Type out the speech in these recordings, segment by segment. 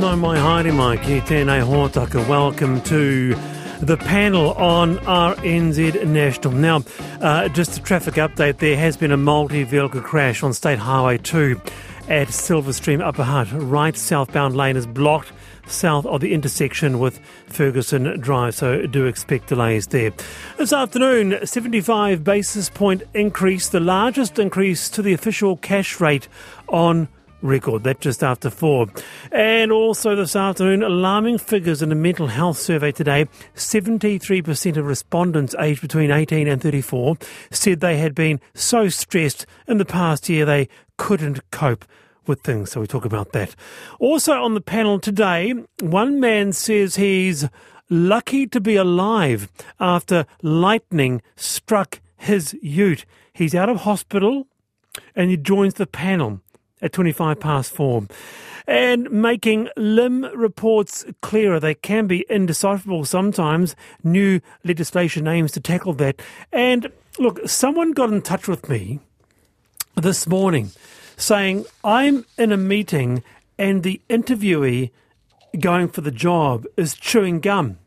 no mai haere mai ki tēnei hōtaka. Welcome to the panel on RNZ National. Now, uh, just a traffic update, there has been a multi-vehicle crash on State Highway 2 at Silverstream Upper Hutt. Right southbound lane is blocked south of the intersection with Ferguson Drive, so do expect delays there. This afternoon, 75 basis point increase, the largest increase to the official cash rate on record. That just after four. And also this afternoon, alarming figures in a mental health survey today. 73% of respondents aged between 18 and 34 said they had been so stressed in the past year they couldn't cope with things. So we talk about that. Also on the panel today, one man says he's lucky to be alive after lightning struck his ute. He's out of hospital and he joins the panel at 25 past four. And making LIM reports clearer. They can be indecipherable sometimes. New legislation aims to tackle that. And look, someone got in touch with me this morning saying, I'm in a meeting and the interviewee going for the job is chewing gum.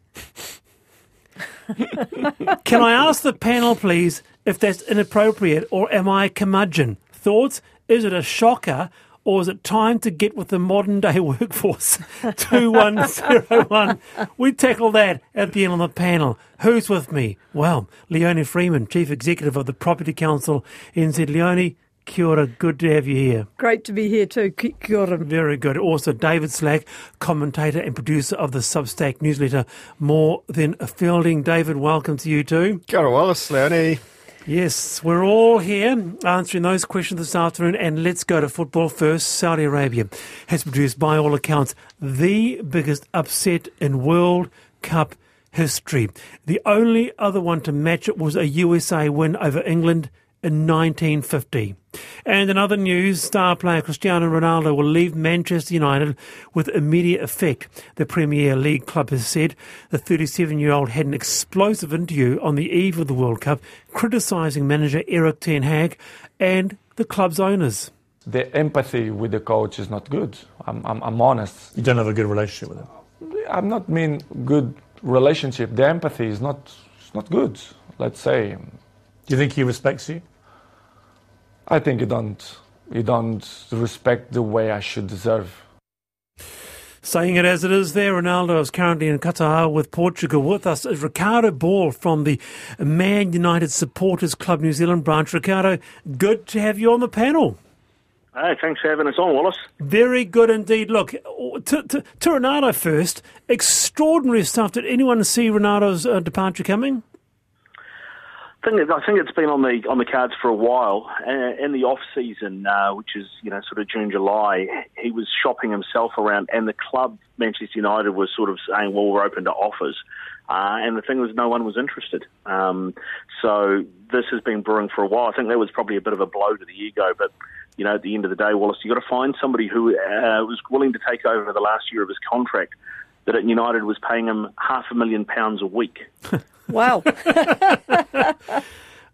Can I ask the panel, please, if that's inappropriate or am I a curmudgeon? Thoughts? Is it a shocker or is it time to get with the modern day workforce? 2101. We tackle that at the end of the panel. Who's with me? Well, Leonie Freeman, Chief Executive of the Property Council NZ. Leonie, Kia ora, good to have you here. Great to be here too. Kia ora. Very good. Also, David Slack, commentator and producer of the Substack newsletter More Than a Fielding. David, welcome to you too. Kia ora, Wallace, Leonie. Yes, we're all here answering those questions this afternoon. And let's go to football first. Saudi Arabia has produced, by all accounts, the biggest upset in World Cup history. The only other one to match it was a USA win over England in 1950. And in other news, star player Cristiano Ronaldo will leave Manchester United with immediate effect. The Premier League club has said the 37 year old had an explosive interview on the eve of the World Cup, criticising manager Erik Ten Hag and the club's owners. The empathy with the coach is not good. I'm, I'm, I'm honest. You don't have a good relationship with him? I'm not mean good relationship. The empathy is not, it's not good, let's say. Do you think he respects you? I think you don't you don't respect the way I should deserve. Saying it as it is there, Ronaldo is currently in Qatar with Portugal. With us is Ricardo Ball from the Man United Supporters Club New Zealand branch. Ricardo, good to have you on the panel. Hey, thanks for having us on, Wallace. Very good indeed. Look, to, to, to Ronaldo first, extraordinary stuff. Did anyone see Ronaldo's uh, departure coming? I think, I think it's been on the on the cards for a while. Uh, in the off season, uh, which is you know sort of June July, he was shopping himself around, and the club Manchester United was sort of saying, "Well, we're open to offers." Uh, and the thing was, no one was interested. Um, so this has been brewing for a while. I think that was probably a bit of a blow to the ego, but you know, at the end of the day, Wallace, you've got to find somebody who uh, was willing to take over the last year of his contract that at United was paying him half a million pounds a week. Wow.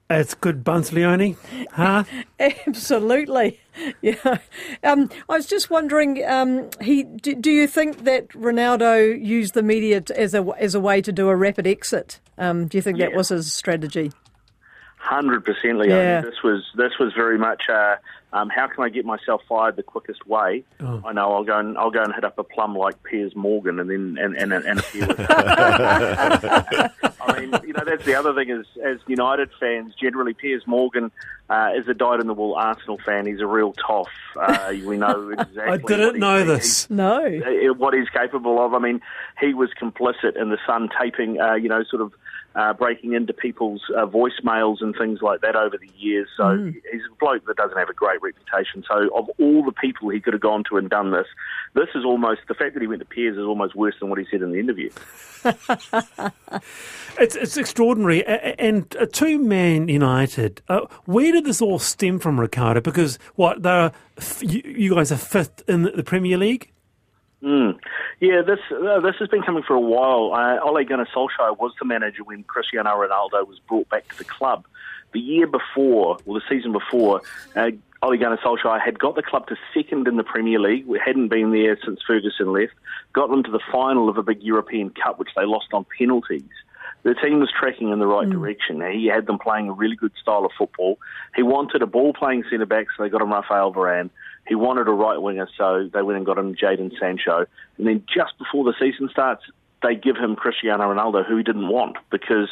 That's good bunts, Leonie. Huh? Absolutely. Yeah. Um, I was just wondering, um, he do, do, you think that Ronaldo used the media as a as a way to do a rapid exit? Um, do you think yeah. that was his strategy? Hundred percent, Leonie. Yeah. This was this was very much. Uh, um, how can I get myself fired the quickest way? Oh. I know I'll go and I'll go and hit up a plum like Piers Morgan and then and and, and appear with. I mean, you know, that's the other thing is as United fans generally, Piers Morgan uh, is a dyed in the wool Arsenal fan. He's a real toff. Uh, we know exactly. I didn't know this. No, uh, what he's capable of. I mean, he was complicit in the Sun taping. Uh, you know, sort of uh, breaking into people's uh, voicemails and things like that over the years. So mm. he's a bloke that doesn't have a great reputation. So of all the people he could have gone to and done this, this is almost the fact that he went to Piers is almost worse than what he said in the interview. it's it's extraordinary. And uh, two Man United, uh, where did this all stem from, Ricardo? Because what you, you guys are fifth in the Premier League. Mm. Yeah, this uh, this has been coming for a while. Uh, Ole Gunnar Solskjaer was the manager when Cristiano Ronaldo was brought back to the club. The year before, or the season before, uh, Ole Gunnar Solskjaer had got the club to second in the Premier League. We hadn't been there since Ferguson left. Got them to the final of a big European Cup, which they lost on penalties. The team was tracking in the right mm. direction. He had them playing a really good style of football. He wanted a ball-playing centre back, so they got him Rafael Varane. He wanted a right winger, so they went and got him Jadon Sancho. And then just before the season starts, they give him Cristiano Ronaldo, who he didn't want because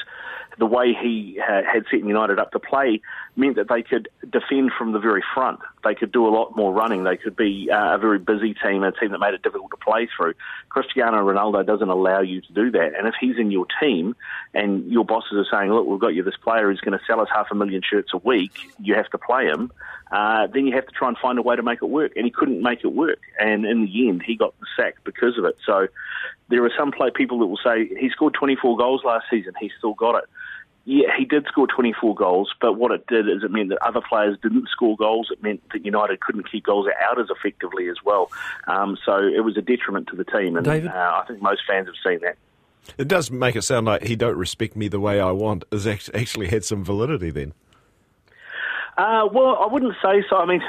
the way he had set United up to play meant that they could defend from the very front. They could do a lot more running. They could be uh, a very busy team, a team that made it difficult to play through. Cristiano Ronaldo doesn't allow you to do that. And if he's in your team and your bosses are saying, look, we've got you this player who's going to sell us half a million shirts a week, you have to play him, uh, then you have to try and find a way to make it work. And he couldn't make it work. And in the end, he got the sack because of it. So there are some play people that will say he scored 24 goals last season. He still got it. Yeah, he did score 24 goals, but what it did is it meant that other players didn't score goals. It meant that United couldn't keep goals out as effectively as well. Um, so it was a detriment to the team, and uh, I think most fans have seen that. It does make it sound like he don't respect me the way I want. Has actually had some validity then. Uh, well, I wouldn't say so. I mean,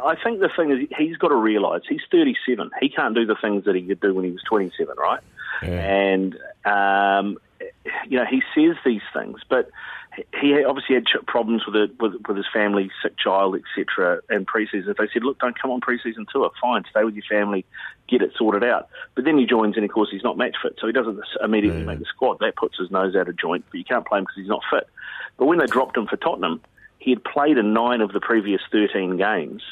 I think the thing is he's got to realise he's 37. He can't do the things that he could do when he was 27, right? Yeah. And um, you know, he says these things, but he obviously had problems with, it, with, with his family, sick child, etc. And preseason, if they said, "Look, don't come on preseason tour. Fine, stay with your family, get it sorted out." But then he joins, and of course, he's not match fit, so he doesn't immediately yeah. make the squad. That puts his nose out of joint. But you can't play him because he's not fit. But when they dropped him for Tottenham, he had played in nine of the previous 13 games,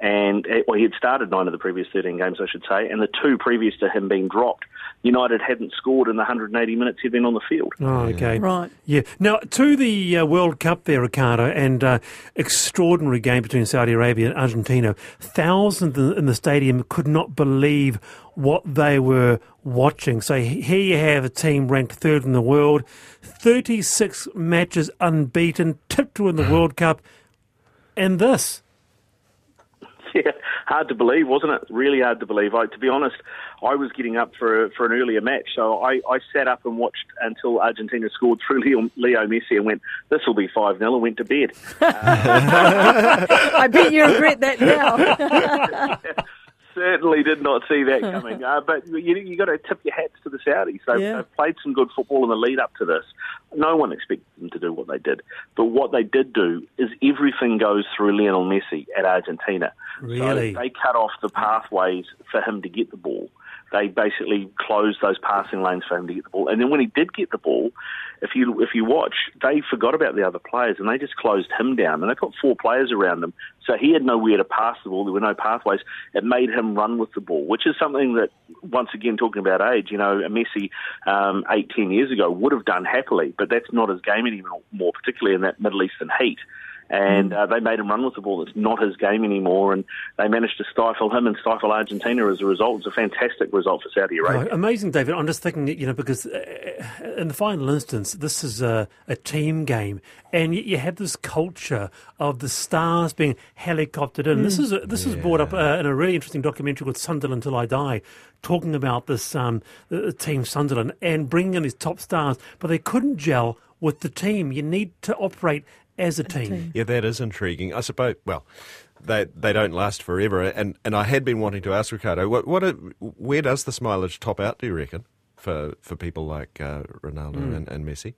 and eh, well, he had started nine of the previous 13 games, I should say, and the two previous to him being dropped, United hadn't scored in the 180 minutes he'd been on the field. Oh, okay. Right. Yeah. Now, to the uh, World Cup there, Ricardo, and uh, extraordinary game between Saudi Arabia and Argentina. Thousands in the stadium could not believe what they were watching. So here you have a team ranked third in the world, 36 matches unbeaten, tipped to win the World Cup, and this. Yeah, hard to believe, wasn't it? Really hard to believe. I, to be honest, I was getting up for for an earlier match, so I, I sat up and watched until Argentina scored through Leo, Leo Messi and went, "This will be five 0 and went to bed. I bet you regret that now. certainly did not see that coming. Uh, but you you got to tip your hats to the Saudis. They've, yeah. they've played some good football in the lead up to this. No one expected them to do what they did, but what they did do is everything goes through Lionel Messi at Argentina. Really, so they cut off the pathways for him to get the ball they basically closed those passing lanes for him to get the ball. And then when he did get the ball, if you if you watch, they forgot about the other players and they just closed him down. And they put four players around him, so he had nowhere to pass the ball. There were no pathways. It made him run with the ball, which is something that, once again, talking about age, you know, a Messi um, eight ten years ago would have done happily, but that's not his game anymore, more, particularly in that Middle Eastern heat and mm. uh, they made him run with the ball. It's not his game anymore, and they managed to stifle him and stifle Argentina as a result. It's a fantastic result for Saudi Arabia. Oh, amazing, David. I'm just thinking, you know, because uh, in the final instance, this is a, a team game, and you have this culture of the stars being helicoptered in. Mm. This is this yeah. is brought up uh, in a really interesting documentary called Sunderland Till I Die, talking about this um, team Sunderland and bringing in these top stars, but they couldn't gel with the team. You need to operate as a team. team. Yeah, that is intriguing. I suppose. Well, they they don't last forever, and and I had been wanting to ask Ricardo, what what where does the mileage top out? Do you reckon for for people like uh, Ronaldo mm. and, and Messi?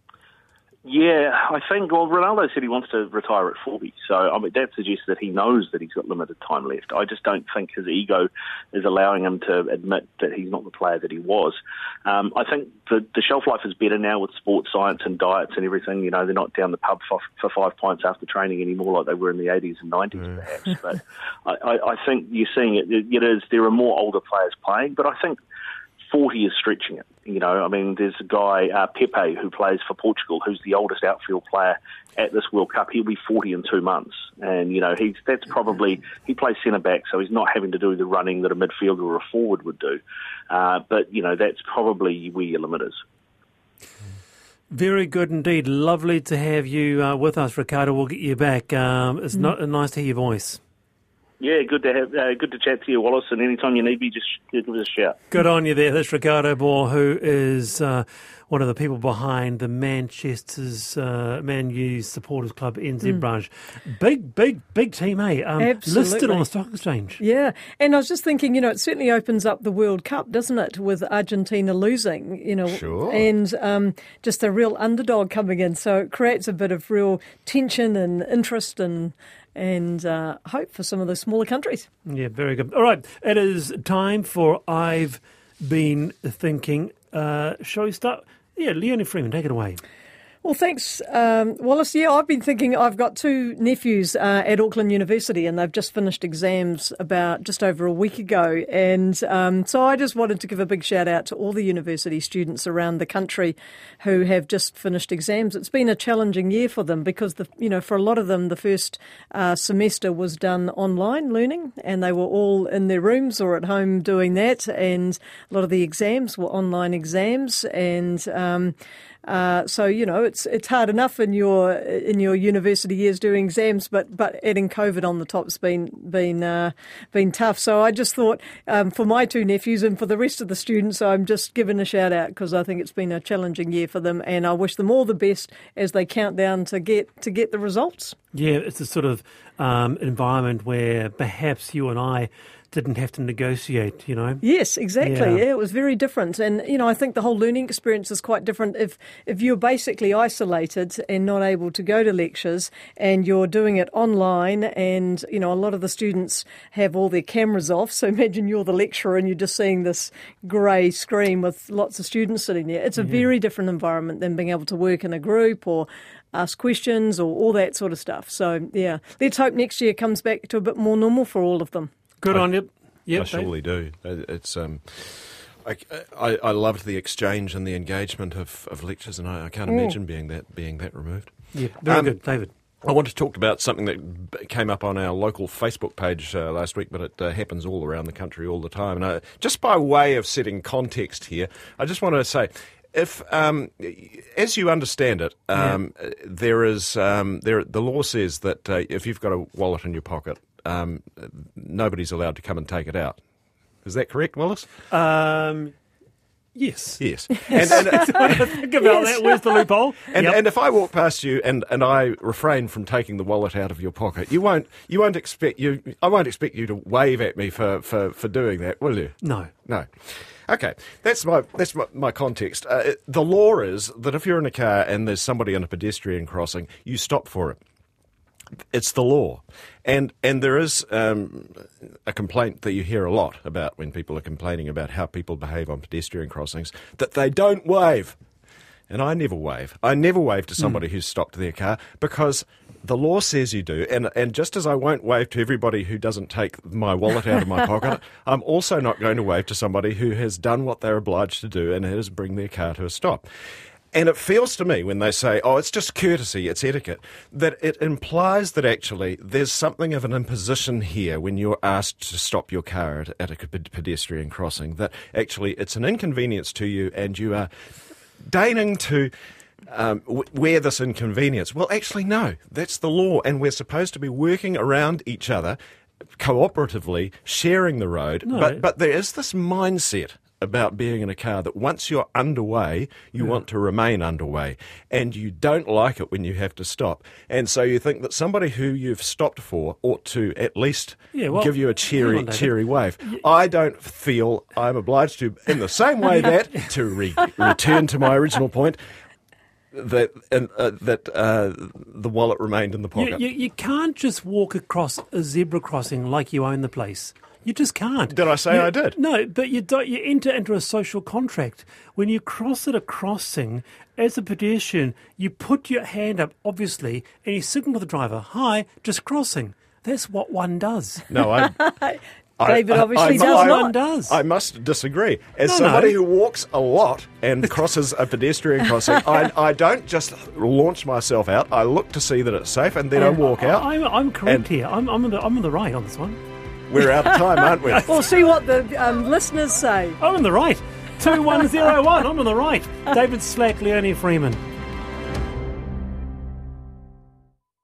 Yeah, I think, well, Ronaldo said he wants to retire at 40. So, I mean, that suggests that he knows that he's got limited time left. I just don't think his ego is allowing him to admit that he's not the player that he was. Um, I think the, the shelf life is better now with sports science and diets and everything. You know, they're not down the pub for, for five pints after training anymore like they were in the 80s and 90s, mm. perhaps. But I, I, I think you're seeing it. It is, there are more older players playing, but I think 40 is stretching it. You know, I mean, there's a guy, uh, Pepe, who plays for Portugal, who's the oldest outfield player at this World Cup. He'll be 40 in two months. And, you know, he's, that's probably, he plays centre back, so he's not having to do the running that a midfielder or a forward would do. Uh, but, you know, that's probably where your limit is. Very good indeed. Lovely to have you uh, with us, Ricardo. We'll get you back. Um, it's mm. not nice to hear your voice. Yeah, good to have, uh, good to chat to you, Wallace. And anytime you need me, just give us a shout. Good on you there. That's Ricardo Moore, who is uh, one of the people behind the Manchester's uh, Man U's Supporters Club NZ branch. Big, big, big team, eh? Um, listed on the stock exchange. Yeah, and I was just thinking, you know, it certainly opens up the World Cup, doesn't it, with Argentina losing, you know, Sure. and um, just a real underdog coming in. So it creates a bit of real tension and interest and and uh, hope for some of the smaller countries. Yeah, very good. All right, it is time for I've been thinking. Uh, shall we start? Yeah, Leonie Freeman, take it away. Well, thanks, um, Wallace. Yeah, I've been thinking. I've got two nephews uh, at Auckland University, and they've just finished exams about just over a week ago. And um, so I just wanted to give a big shout out to all the university students around the country who have just finished exams. It's been a challenging year for them because, the, you know, for a lot of them, the first uh, semester was done online learning, and they were all in their rooms or at home doing that. And a lot of the exams were online exams, and um, uh, so you know it's it's hard enough in your in your university years doing exams, but but adding COVID on the top's been been uh, been tough. So I just thought um, for my two nephews and for the rest of the students, I'm just giving a shout out because I think it's been a challenging year for them, and I wish them all the best as they count down to get to get the results. Yeah, it's a sort of um, environment where perhaps you and I didn't have to negotiate, you know? Yes, exactly. Yeah. Yeah. it was very different, and you know, I think the whole learning experience is quite different. If if you're basically isolated and not able to go to lectures, and you're doing it online, and you know, a lot of the students have all their cameras off. So imagine you're the lecturer and you're just seeing this grey screen with lots of students sitting there. It's a very different environment than being able to work in a group or ask questions or all that sort of stuff. So yeah, let's hope next year comes back to a bit more normal for all of them. Good I- on you. Yep, I surely do. It's um, I, I, I loved the exchange and the engagement of, of lectures, and I, I can't imagine being that being that removed. Yeah, very Um, good, David. I want to talk about something that came up on our local Facebook page uh, last week, but it uh, happens all around the country all the time. And uh, just by way of setting context here, I just want to say. If, um, as you understand it, um, uh, there is um, there. The law says that uh, if you've got a wallet in your pocket, um, nobody's allowed to come and take it out. Is that correct, Wallace? Um, yes. Yes. And, and, Think about that. Where's the loophole? And, Yep. and if I walk past you and, and I refrain from taking the wallet out of your pocket, you won't you won't expect you I won't expect you to wave at me for, for, for doing that, will you? no. No. Okay, that's my that's my, my context. Uh, the law is that if you're in a car and there's somebody on a pedestrian crossing, you stop for it. It's the law, and and there is um, a complaint that you hear a lot about when people are complaining about how people behave on pedestrian crossings that they don't wave. And I never wave. I never wave to somebody who's stopped their car because the law says you do. And and just as I won't wave to everybody who doesn't take my wallet out of my pocket, I'm also not going to wave to somebody who has done what they're obliged to do and is bring their car to a stop. And it feels to me when they say, oh, it's just courtesy, it's etiquette, that it implies that actually there's something of an imposition here when you're asked to stop your car at, at a pedestrian crossing, that actually it's an inconvenience to you and you are deigning to um, w- wear this inconvenience. Well, actually, no, that's the law, and we're supposed to be working around each other cooperatively, sharing the road. No. But, but there is this mindset about being in a car that once you're underway, you want to remain underway, and you don't like it when you have to stop. And so you think that somebody who you've stopped for ought to at least Yeah, well, give you a cheery, on, cheery wave. I don't feel I'm obliged to, in the same way that, to re- return to my original point, that and, uh, that uh, the wallet remained in the You, pocket. you, you can't just walk across a zebra crossing like you own the place. You just can't. Did I say You- I did? No, but you don't. You enter into a social contract when you cross at a crossing. As a pedestrian, you put your hand up, obviously, and you signal to the driver, "Hi, just crossing." That's what one does. no, I. David obviously does What not. one does. I must disagree. As No, somebody no. who walks a lot and crosses a pedestrian crossing, I, I don't just launch myself out. I look to see that it's safe and then I walk out. I'm, I'm correct And- here. I'm, I'm, on the, I'm on the right on this one. We're out of time, aren't we? We'll see what the um, listeners say. I'm on the right. 2101. I'm on the right. David Slack, Leonie Freeman.